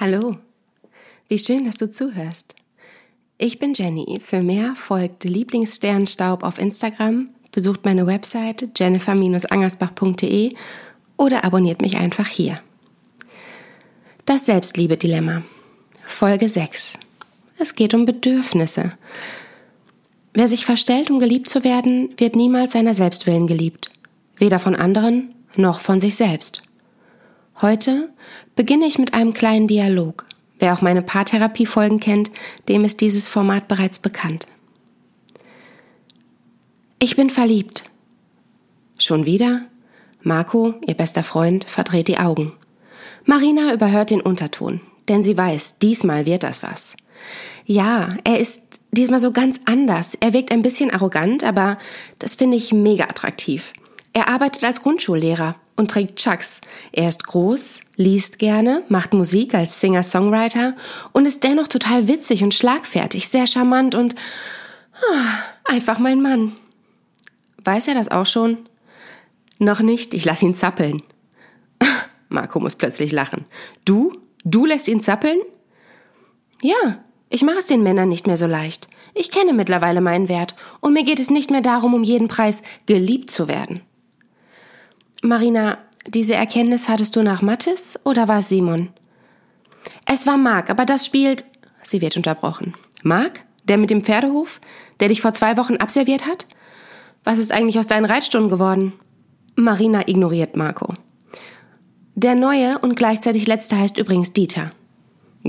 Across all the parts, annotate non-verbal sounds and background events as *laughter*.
Hallo, wie schön, dass du zuhörst. Ich bin Jenny. Für mehr folgt Lieblingssternstaub auf Instagram, besucht meine Website jennifer-angersbach.de oder abonniert mich einfach hier. Das Selbstliebe-Dilemma. Folge 6. Es geht um Bedürfnisse. Wer sich verstellt, um geliebt zu werden, wird niemals seiner Selbstwillen geliebt. Weder von anderen noch von sich selbst. Heute beginne ich mit einem kleinen Dialog. Wer auch meine Paartherapie-Folgen kennt, dem ist dieses Format bereits bekannt. Ich bin verliebt. Schon wieder? Marco, ihr bester Freund, verdreht die Augen. Marina überhört den Unterton, denn sie weiß, diesmal wird das was. Ja, er ist diesmal so ganz anders. Er wirkt ein bisschen arrogant, aber das finde ich mega attraktiv. Er arbeitet als Grundschullehrer und trägt Chucks. Er ist groß, liest gerne, macht Musik als Singer-Songwriter und ist dennoch total witzig und schlagfertig, sehr charmant und ah, einfach mein Mann. Weiß er das auch schon? Noch nicht, ich lass ihn zappeln. *laughs* Marco muss plötzlich lachen. Du? Du lässt ihn zappeln? Ja, ich mache es den Männern nicht mehr so leicht. Ich kenne mittlerweile meinen Wert und mir geht es nicht mehr darum, um jeden Preis geliebt zu werden. Marina, diese Erkenntnis hattest du nach Mathis oder war es Simon? Es war Marc, aber das spielt. Sie wird unterbrochen. Marc? Der mit dem Pferdehof? Der dich vor zwei Wochen abserviert hat? Was ist eigentlich aus deinen Reitstunden geworden? Marina ignoriert Marco. Der neue und gleichzeitig letzte heißt übrigens Dieter.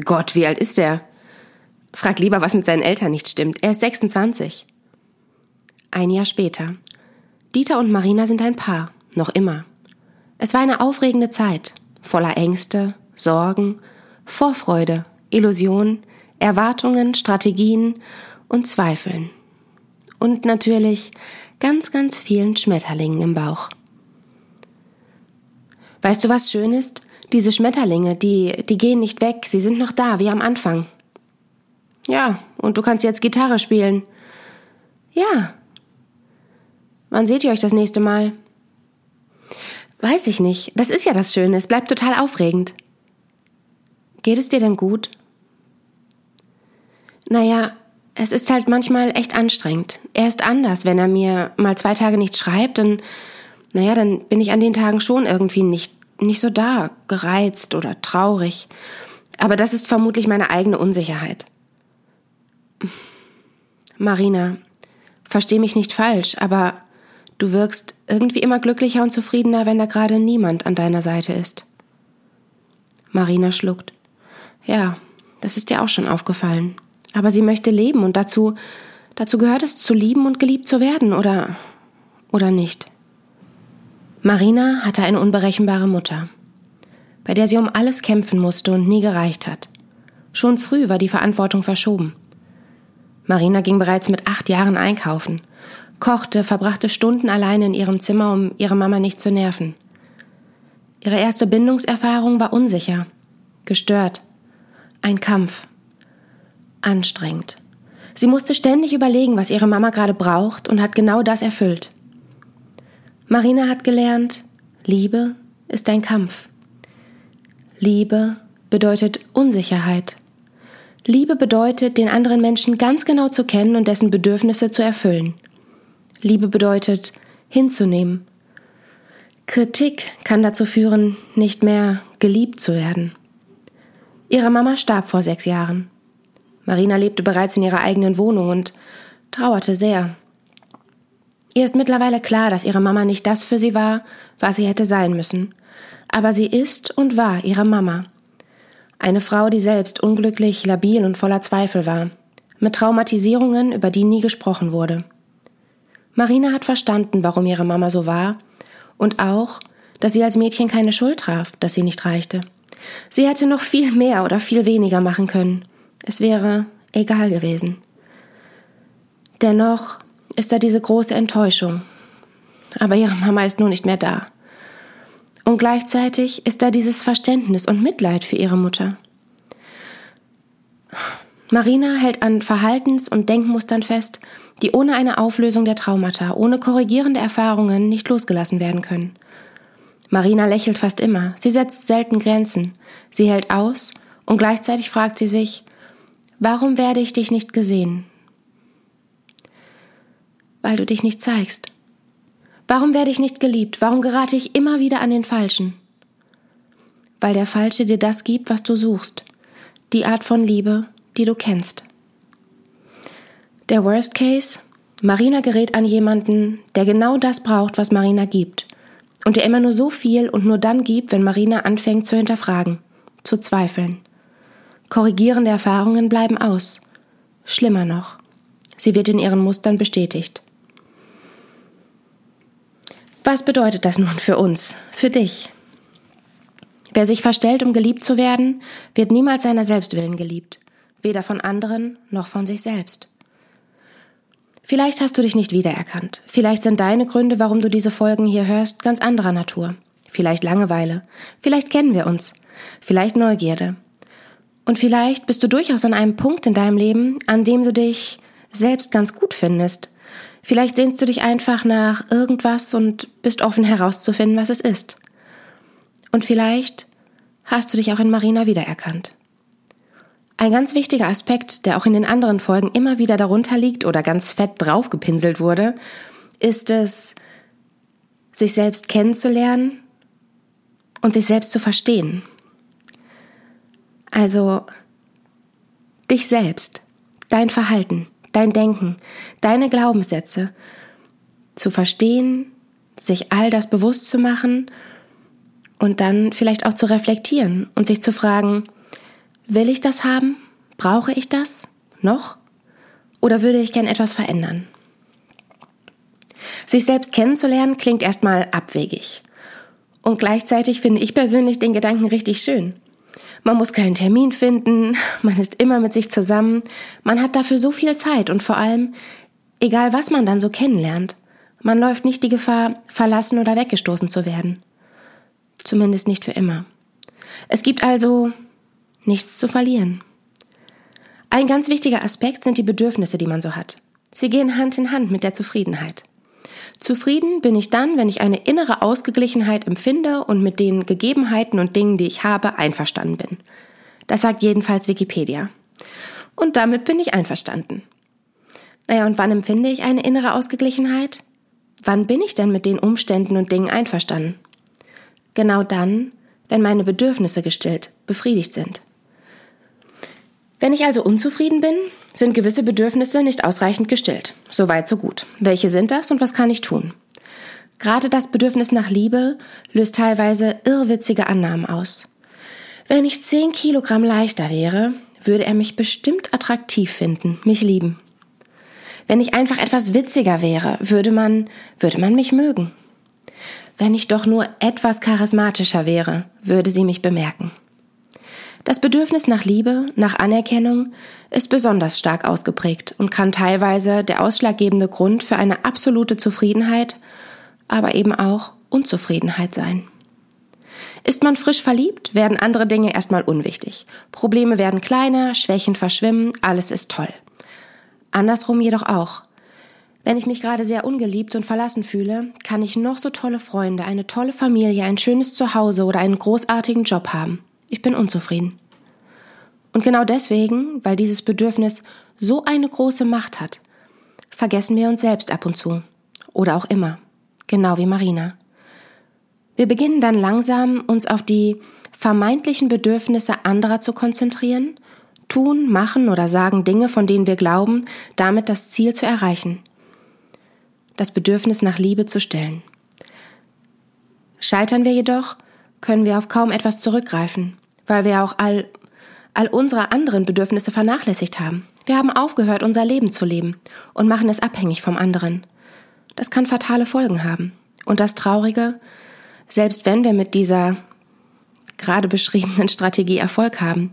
Gott, wie alt ist der? Frag lieber, was mit seinen Eltern nicht stimmt. Er ist 26. Ein Jahr später. Dieter und Marina sind ein Paar. Noch immer. Es war eine aufregende Zeit, voller Ängste, Sorgen, Vorfreude, Illusionen, Erwartungen, Strategien und Zweifeln. Und natürlich ganz, ganz vielen Schmetterlingen im Bauch. Weißt du, was schön ist? Diese Schmetterlinge, die, die gehen nicht weg, sie sind noch da, wie am Anfang. Ja, und du kannst jetzt Gitarre spielen. Ja. Wann seht ihr euch das nächste Mal? Weiß ich nicht. Das ist ja das Schöne. Es bleibt total aufregend. Geht es dir denn gut? Naja, es ist halt manchmal echt anstrengend. Er ist anders. Wenn er mir mal zwei Tage nicht schreibt, dann, naja, dann bin ich an den Tagen schon irgendwie nicht, nicht so da, gereizt oder traurig. Aber das ist vermutlich meine eigene Unsicherheit. Marina, versteh mich nicht falsch, aber Du wirkst irgendwie immer glücklicher und zufriedener, wenn da gerade niemand an deiner Seite ist. Marina schluckt. Ja, das ist dir auch schon aufgefallen. Aber sie möchte leben und dazu, dazu gehört es zu lieben und geliebt zu werden, oder, oder nicht? Marina hatte eine unberechenbare Mutter, bei der sie um alles kämpfen musste und nie gereicht hat. Schon früh war die Verantwortung verschoben. Marina ging bereits mit acht Jahren einkaufen kochte, verbrachte Stunden alleine in ihrem Zimmer, um ihre Mama nicht zu nerven. Ihre erste Bindungserfahrung war unsicher, gestört, ein Kampf, anstrengend. Sie musste ständig überlegen, was ihre Mama gerade braucht und hat genau das erfüllt. Marina hat gelernt, Liebe ist ein Kampf. Liebe bedeutet Unsicherheit. Liebe bedeutet, den anderen Menschen ganz genau zu kennen und dessen Bedürfnisse zu erfüllen. Liebe bedeutet hinzunehmen. Kritik kann dazu führen, nicht mehr geliebt zu werden. Ihre Mama starb vor sechs Jahren. Marina lebte bereits in ihrer eigenen Wohnung und trauerte sehr. Ihr ist mittlerweile klar, dass ihre Mama nicht das für sie war, was sie hätte sein müssen. Aber sie ist und war ihre Mama. Eine Frau, die selbst unglücklich, labil und voller Zweifel war. Mit Traumatisierungen, über die nie gesprochen wurde. Marina hat verstanden, warum ihre Mama so war und auch, dass sie als Mädchen keine Schuld traf, dass sie nicht reichte. Sie hätte noch viel mehr oder viel weniger machen können. Es wäre egal gewesen. Dennoch ist da diese große Enttäuschung. Aber ihre Mama ist nun nicht mehr da. Und gleichzeitig ist da dieses Verständnis und Mitleid für ihre Mutter. Marina hält an Verhaltens- und Denkmustern fest, die ohne eine Auflösung der Traumata, ohne korrigierende Erfahrungen nicht losgelassen werden können. Marina lächelt fast immer, sie setzt selten Grenzen, sie hält aus Und gleichzeitig fragt sie sich, warum werde ich dich nicht gesehen? Weil du dich nicht zeigst. Warum werde ich nicht geliebt? Warum gerate ich immer wieder an den Falschen? Weil der Falsche dir das gibt, was du suchst. Die Art von Liebe, die du kennst. Der Worst Case? Marina gerät an jemanden, der genau das braucht, was Marina gibt. Und der immer nur so viel und nur dann gibt, wenn Marina anfängt zu hinterfragen, zu zweifeln. Korrigierende Erfahrungen bleiben aus. Schlimmer noch. Sie wird in ihren Mustern bestätigt. Was bedeutet das nun für uns, für dich? Wer sich verstellt, um geliebt zu werden, wird niemals seiner Selbstwillen geliebt, weder von anderen noch von sich selbst. Vielleicht hast du dich nicht wiedererkannt. Vielleicht sind deine Gründe, warum du diese Folgen hier hörst, ganz anderer Natur. Vielleicht Langeweile. Vielleicht kennen wir uns. Vielleicht Neugierde. Und vielleicht bist du durchaus an einem Punkt in deinem Leben, an dem du dich selbst ganz gut findest Vielleicht sehnst du dich einfach nach irgendwas und bist offen herauszufinden, was es ist. Und vielleicht hast du dich auch in Marina wiedererkannt. Ein ganz wichtiger Aspekt, der auch in den anderen Folgen immer wieder darunter liegt oder ganz fett draufgepinselt wurde, ist es, sich selbst kennenzulernen und sich selbst zu verstehen. Also dich selbst, dein Verhalten, dein Denken, deine Glaubenssätze zu verstehen, sich all das bewusst zu machen und dann vielleicht auch zu reflektieren und sich zu fragen, will ich das haben? Brauche ich das noch? Oder würde ich gern etwas verändern? Sich selbst kennenzulernen klingt erstmal abwegig. Und gleichzeitig finde ich persönlich den Gedanken richtig schön. Man muss keinen Termin finden, *laughs* man ist immer mit sich zusammen, man hat dafür so viel Zeit und vor allem, egal was man dann so kennenlernt, man läuft nicht die Gefahr, verlassen oder weggestoßen zu werden. Zumindest nicht für immer. Es gibt also nichts zu verlieren. Ein ganz wichtiger Aspekt sind die Bedürfnisse, die man so hat. Sie gehen Hand in Hand mit der Zufriedenheit. Zufrieden bin ich dann, wenn ich eine innere Ausgeglichenheit empfinde und mit den Gegebenheiten und Dingen, die ich habe, einverstanden bin. Das sagt jedenfalls Wikipedia. Und damit bin ich einverstanden. Naja, und wann empfinde ich eine innere Ausgeglichenheit? Wann bin ich denn mit den Umständen und Dingen einverstanden? Genau dann, wenn meine Bedürfnisse gestillt, befriedigt sind. Wenn ich also unzufrieden bin, sind gewisse Bedürfnisse nicht ausreichend gestillt. So weit, so gut. Welche sind das und was kann ich tun? Gerade das Bedürfnis nach Liebe löst teilweise irrwitzige Annahmen aus. Wenn ich 10 Kilogramm leichter wäre, würde er mich bestimmt attraktiv finden, mich lieben. Wenn ich einfach etwas witziger wäre, würde man, würde man mich mögen. Wenn ich doch nur etwas charismatischer wäre, würde sie mich bemerken. Das Bedürfnis nach Liebe, nach Anerkennung ist besonders stark ausgeprägt und kann teilweise der ausschlaggebende Grund für eine absolute Zufriedenheit, aber eben auch Unzufriedenheit sein. Ist man frisch verliebt, werden andere Dinge erstmal unwichtig. Probleme werden kleiner, Schwächen verschwimmen, alles ist toll. Andersrum jedoch auch. Wenn ich mich gerade sehr ungeliebt und verlassen fühle, kann ich noch so tolle Freunde, eine tolle Familie, ein schönes Zuhause oder einen großartigen Job haben. Ich bin unzufrieden. Und genau deswegen, weil dieses Bedürfnis so eine große Macht hat, vergessen wir uns selbst ab und zu. Oder auch immer. Genau wie Marina. Wir beginnen dann langsam, uns auf die vermeintlichen Bedürfnisse anderer zu konzentrieren, tun, machen oder sagen Dinge, von denen wir glauben, damit das Ziel zu erreichen. Das Bedürfnis nach Liebe zu stellen. Scheitern wir jedoch, können wir auf kaum etwas zurückgreifen, weil wir auch all, all unsere anderen Bedürfnisse vernachlässigt haben. Wir haben aufgehört, unser Leben zu leben und machen es abhängig vom anderen. Das kann fatale Folgen haben. Und das Traurige, selbst wenn wir mit dieser gerade beschriebenen Strategie Erfolg haben,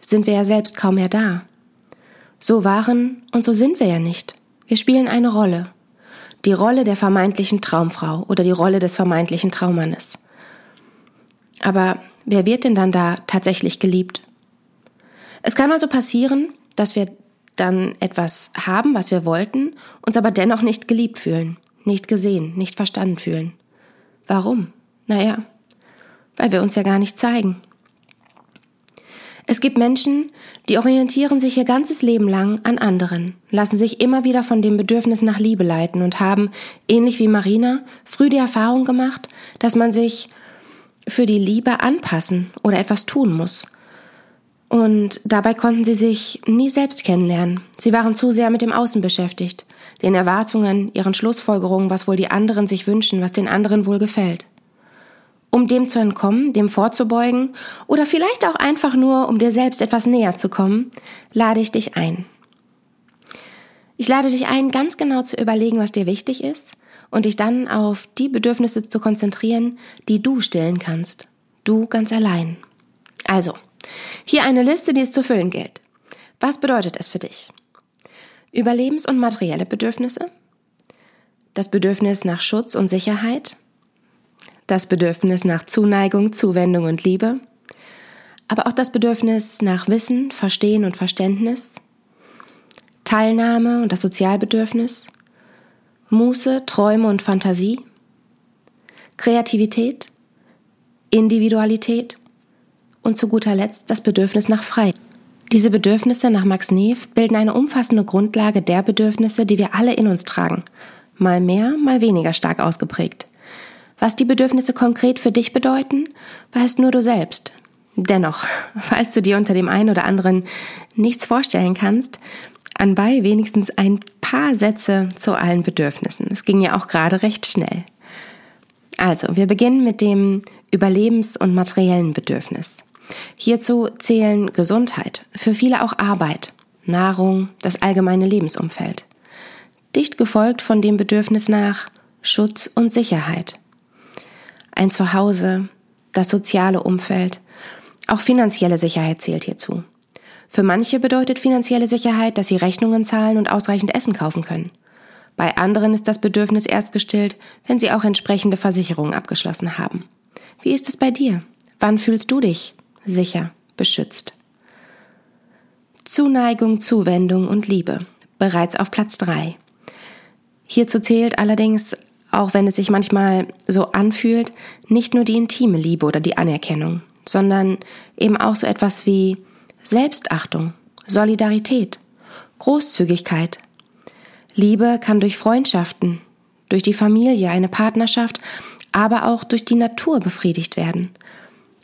sind wir ja selbst kaum mehr da. So waren und so sind wir ja nicht. Wir spielen eine Rolle. Die Rolle der vermeintlichen Traumfrau oder die Rolle des vermeintlichen Traummannes. Aber wer wird denn dann da tatsächlich geliebt? Es kann also passieren, dass wir dann etwas haben, was wir wollten, uns aber dennoch nicht geliebt fühlen, nicht gesehen, nicht verstanden fühlen. Warum? Naja, weil wir uns ja gar nicht zeigen. Es gibt Menschen, die orientieren sich ihr ganzes Leben lang an anderen, lassen sich immer wieder von dem Bedürfnis nach Liebe leiten und haben, ähnlich wie Marina, früh die Erfahrung gemacht, dass man sich für die Liebe anpassen oder etwas tun muss. Und dabei konnten sie sich nie selbst kennenlernen. Sie waren zu sehr mit dem Außen beschäftigt, den Erwartungen, ihren Schlussfolgerungen, was wohl die anderen sich wünschen, was den anderen wohl gefällt. Um dem zu entkommen, dem vorzubeugen oder vielleicht auch einfach nur, um dir selbst etwas näher zu kommen, lade ich dich ein. Ich lade dich ein, ganz genau zu überlegen, was dir wichtig ist und dich dann auf die Bedürfnisse zu konzentrieren, die du stillen kannst. Du ganz allein. Also, hier eine Liste, die es zu füllen gilt. Was bedeutet es für dich? Überlebens- und materielle Bedürfnisse? Das Bedürfnis nach Schutz und Sicherheit? Das Bedürfnis nach Zuneigung, Zuwendung und Liebe? Aber auch das Bedürfnis nach Wissen, Verstehen und Verständnis? Teilnahme und das Sozialbedürfnis? Muße, Träume und Fantasie, Kreativität, Individualität und zu guter Letzt das Bedürfnis nach Freiheit. Diese Bedürfnisse nach Max Neef bilden eine umfassende Grundlage der Bedürfnisse, die wir alle in uns tragen, mal mehr, mal weniger stark ausgeprägt. Was die Bedürfnisse konkret für dich bedeuten, weißt nur du selbst. Dennoch, *laughs* falls du dir unter dem einen oder anderen nichts vorstellen kannst, anbei wenigstens ein paar Sätze zu allen Bedürfnissen. Es ging ja auch gerade recht schnell. Also, wir beginnen mit dem Überlebens- und materiellen Bedürfnis. Hierzu zählen Gesundheit, für viele auch Arbeit, Nahrung, das allgemeine Lebensumfeld. Dicht gefolgt von dem Bedürfnis nach Schutz und Sicherheit. Ein Zuhause, das soziale Umfeld, auch finanzielle Sicherheit zählt hierzu. Für manche bedeutet finanzielle Sicherheit, dass sie Rechnungen zahlen und ausreichend Essen kaufen können. Bei anderen ist das Bedürfnis erst gestillt, wenn sie auch entsprechende Versicherungen abgeschlossen haben. Wie ist es bei dir? Wann fühlst du dich sicher, beschützt? Zuneigung, Zuwendung und Liebe. Bereits auf Platz drei. Hierzu zählt allerdings, auch wenn es sich manchmal so anfühlt, nicht nur die intime Liebe oder die Anerkennung, sondern eben auch so etwas wie Selbstachtung, Solidarität, Großzügigkeit. Liebe kann durch Freundschaften, durch die Familie, eine Partnerschaft, aber auch durch die Natur befriedigt werden.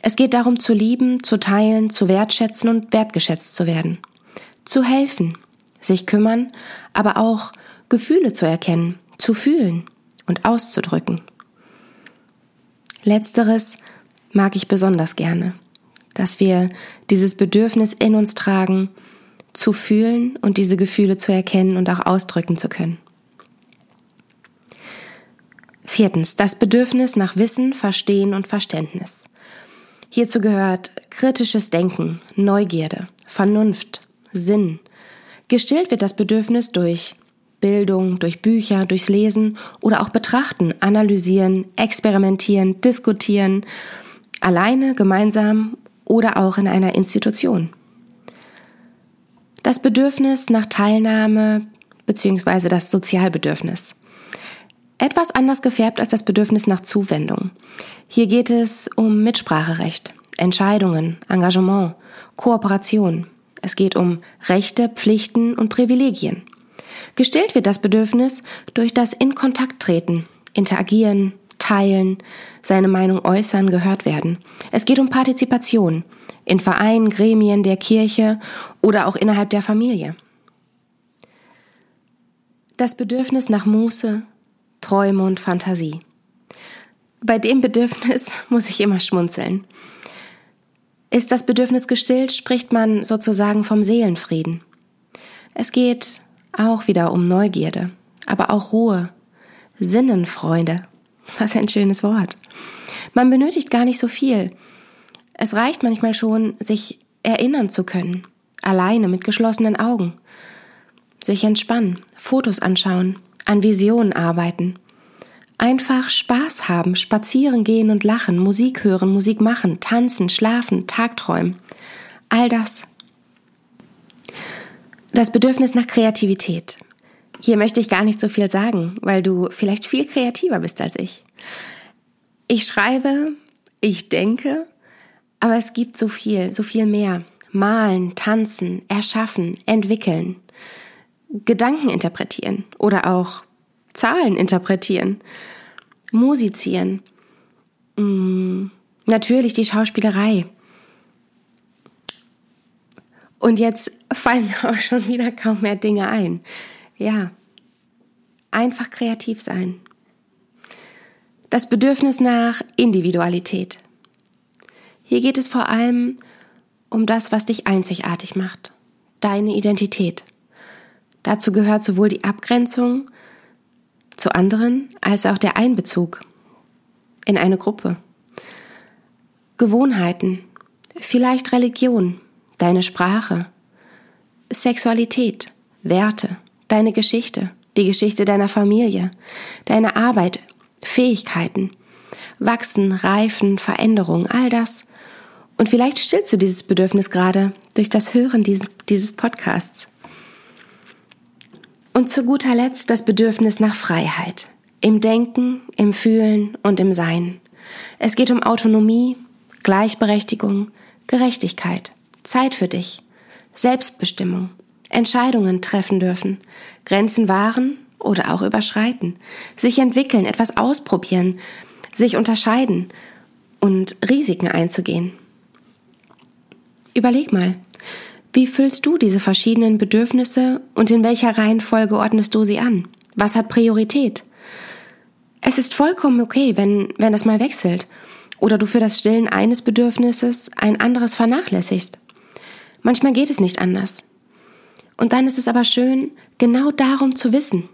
Es geht darum zu lieben, zu teilen, zu wertschätzen und wertgeschätzt zu werden. Zu helfen, sich kümmern, aber auch Gefühle zu erkennen, zu fühlen und auszudrücken. Letzteres mag ich besonders gerne dass wir dieses Bedürfnis in uns tragen, zu fühlen und diese Gefühle zu erkennen und auch ausdrücken zu können. Viertens, das Bedürfnis nach Wissen, Verstehen und Verständnis. Hierzu gehört kritisches Denken, Neugierde, Vernunft, Sinn. Gestillt wird das Bedürfnis durch Bildung, durch Bücher, durchs Lesen oder auch Betrachten, Analysieren, Experimentieren, Diskutieren, alleine, gemeinsam oder auch in einer Institution. Das Bedürfnis nach Teilnahme bzw. das Sozialbedürfnis. Etwas anders gefärbt als das Bedürfnis nach Zuwendung. Hier geht es um Mitspracherecht, Entscheidungen, Engagement, Kooperation. Es geht um Rechte, Pflichten und Privilegien. Gestillt wird das Bedürfnis durch das In Kontakt treten, Interagieren, teilen, seine Meinung äußern, gehört werden. Es geht um Partizipation in Vereinen, Gremien der Kirche oder auch innerhalb der Familie. Das Bedürfnis nach Muße, Träume und Fantasie. Bei dem Bedürfnis *laughs* muss ich immer schmunzeln. Ist das Bedürfnis gestillt, spricht man sozusagen vom Seelenfrieden. Es geht auch wieder um Neugierde, aber auch Ruhe, Sinnenfreude was ein schönes Wort. Man benötigt gar nicht so viel. Es reicht manchmal schon, sich erinnern zu können, alleine mit geschlossenen Augen. Sich entspannen, Fotos anschauen, an Visionen arbeiten. Einfach Spaß haben, spazieren gehen und lachen, Musik hören, Musik machen, tanzen, schlafen, Tagträumen. All das. Das Bedürfnis nach Kreativität, hier möchte ich gar nicht so viel sagen, weil du vielleicht viel kreativer bist als ich. Ich schreibe, ich denke, aber es gibt so viel, so viel mehr. malen, tanzen, erschaffen, entwickeln, Gedanken interpretieren oder auch Zahlen interpretieren, musizieren, mm, natürlich die Schauspielerei. Und jetzt fallen mir *laughs* auch schon wieder kaum mehr Dinge ein. Ja, einfach kreativ sein. Das Bedürfnis nach Individualität. Hier geht es vor allem um das, was dich einzigartig macht, deine Identität. Dazu gehört sowohl die Abgrenzung zu anderen als auch der Einbezug in eine Gruppe. Gewohnheiten, vielleicht Religion, deine Sprache, Sexualität, Werte, deine Geschichte, die Geschichte deiner Familie, deine Arbeit, Fähigkeiten, Wachsen, Reifen, Veränderung, all das. Und vielleicht stillst du dieses Bedürfnis gerade durch das Hören dieses, dieses Podcasts. Und zu guter Letzt das Bedürfnis nach Freiheit. Im Denken, im Fühlen und im Sein. Es geht um Autonomie, Gleichberechtigung, Gerechtigkeit, Zeit für dich, Selbstbestimmung, Entscheidungen treffen dürfen, Grenzen wahren oder auch überschreiten, sich entwickeln, etwas ausprobieren, sich unterscheiden und Risiken einzugehen. Überleg mal, wie füllst du diese verschiedenen Bedürfnisse und in welcher Reihenfolge ordnest du sie an? Was hat Priorität? Es ist vollkommen okay, wenn, wenn das mal wechselt oder du für das Stillen eines Bedürfnisses ein anderes vernachlässigst. Manchmal geht es nicht anders. Und dann ist es aber schön, genau darum zu wissen,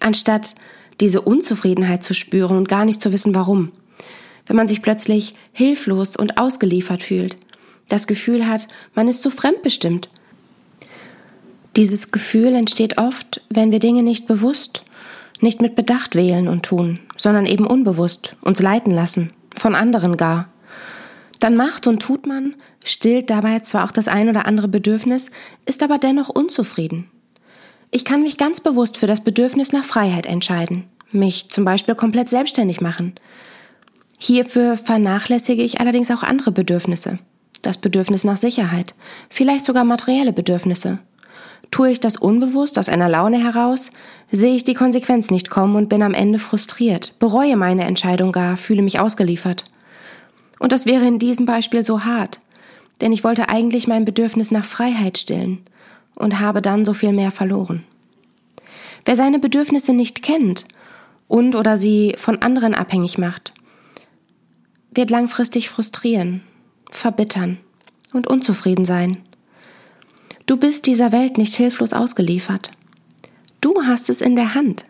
anstatt diese Unzufriedenheit zu spüren und gar nicht zu wissen, warum. Wenn man sich plötzlich hilflos und ausgeliefert fühlt das Gefühl hat, man ist so fremdbestimmt. Dieses Gefühl entsteht oft, wenn wir Dinge nicht bewusst, nicht mit Bedacht wählen und tun, sondern eben unbewusst uns leiten lassen, von anderen gar. Dann macht und tut man, stillt dabei zwar auch das ein oder andere Bedürfnis, ist aber dennoch unzufrieden. Ich kann mich ganz bewusst für das Bedürfnis nach Freiheit entscheiden, mich zum Beispiel komplett selbstständig machen. Hierfür vernachlässige ich allerdings auch andere Bedürfnisse das Bedürfnis nach Sicherheit, vielleicht sogar materielle Bedürfnisse. Tue ich das unbewusst aus einer Laune heraus, sehe ich die Konsequenz nicht kommen und bin am Ende frustriert, bereue meine Entscheidung gar, fühle mich ausgeliefert. Und das wäre in diesem Beispiel so hart, denn ich wollte eigentlich mein Bedürfnis nach Freiheit stillen und habe dann so viel mehr verloren. Wer seine Bedürfnisse nicht kennt und oder sie von anderen abhängig macht, wird langfristig frustrieren verbittern und unzufrieden sein. Du bist dieser Welt nicht hilflos ausgeliefert. Du hast es in der Hand,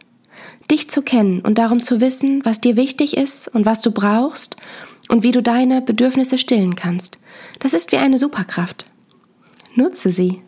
dich zu kennen und darum zu wissen, was dir wichtig ist und was du brauchst und wie du deine Bedürfnisse stillen kannst. Das ist wie eine Superkraft. Nutze sie.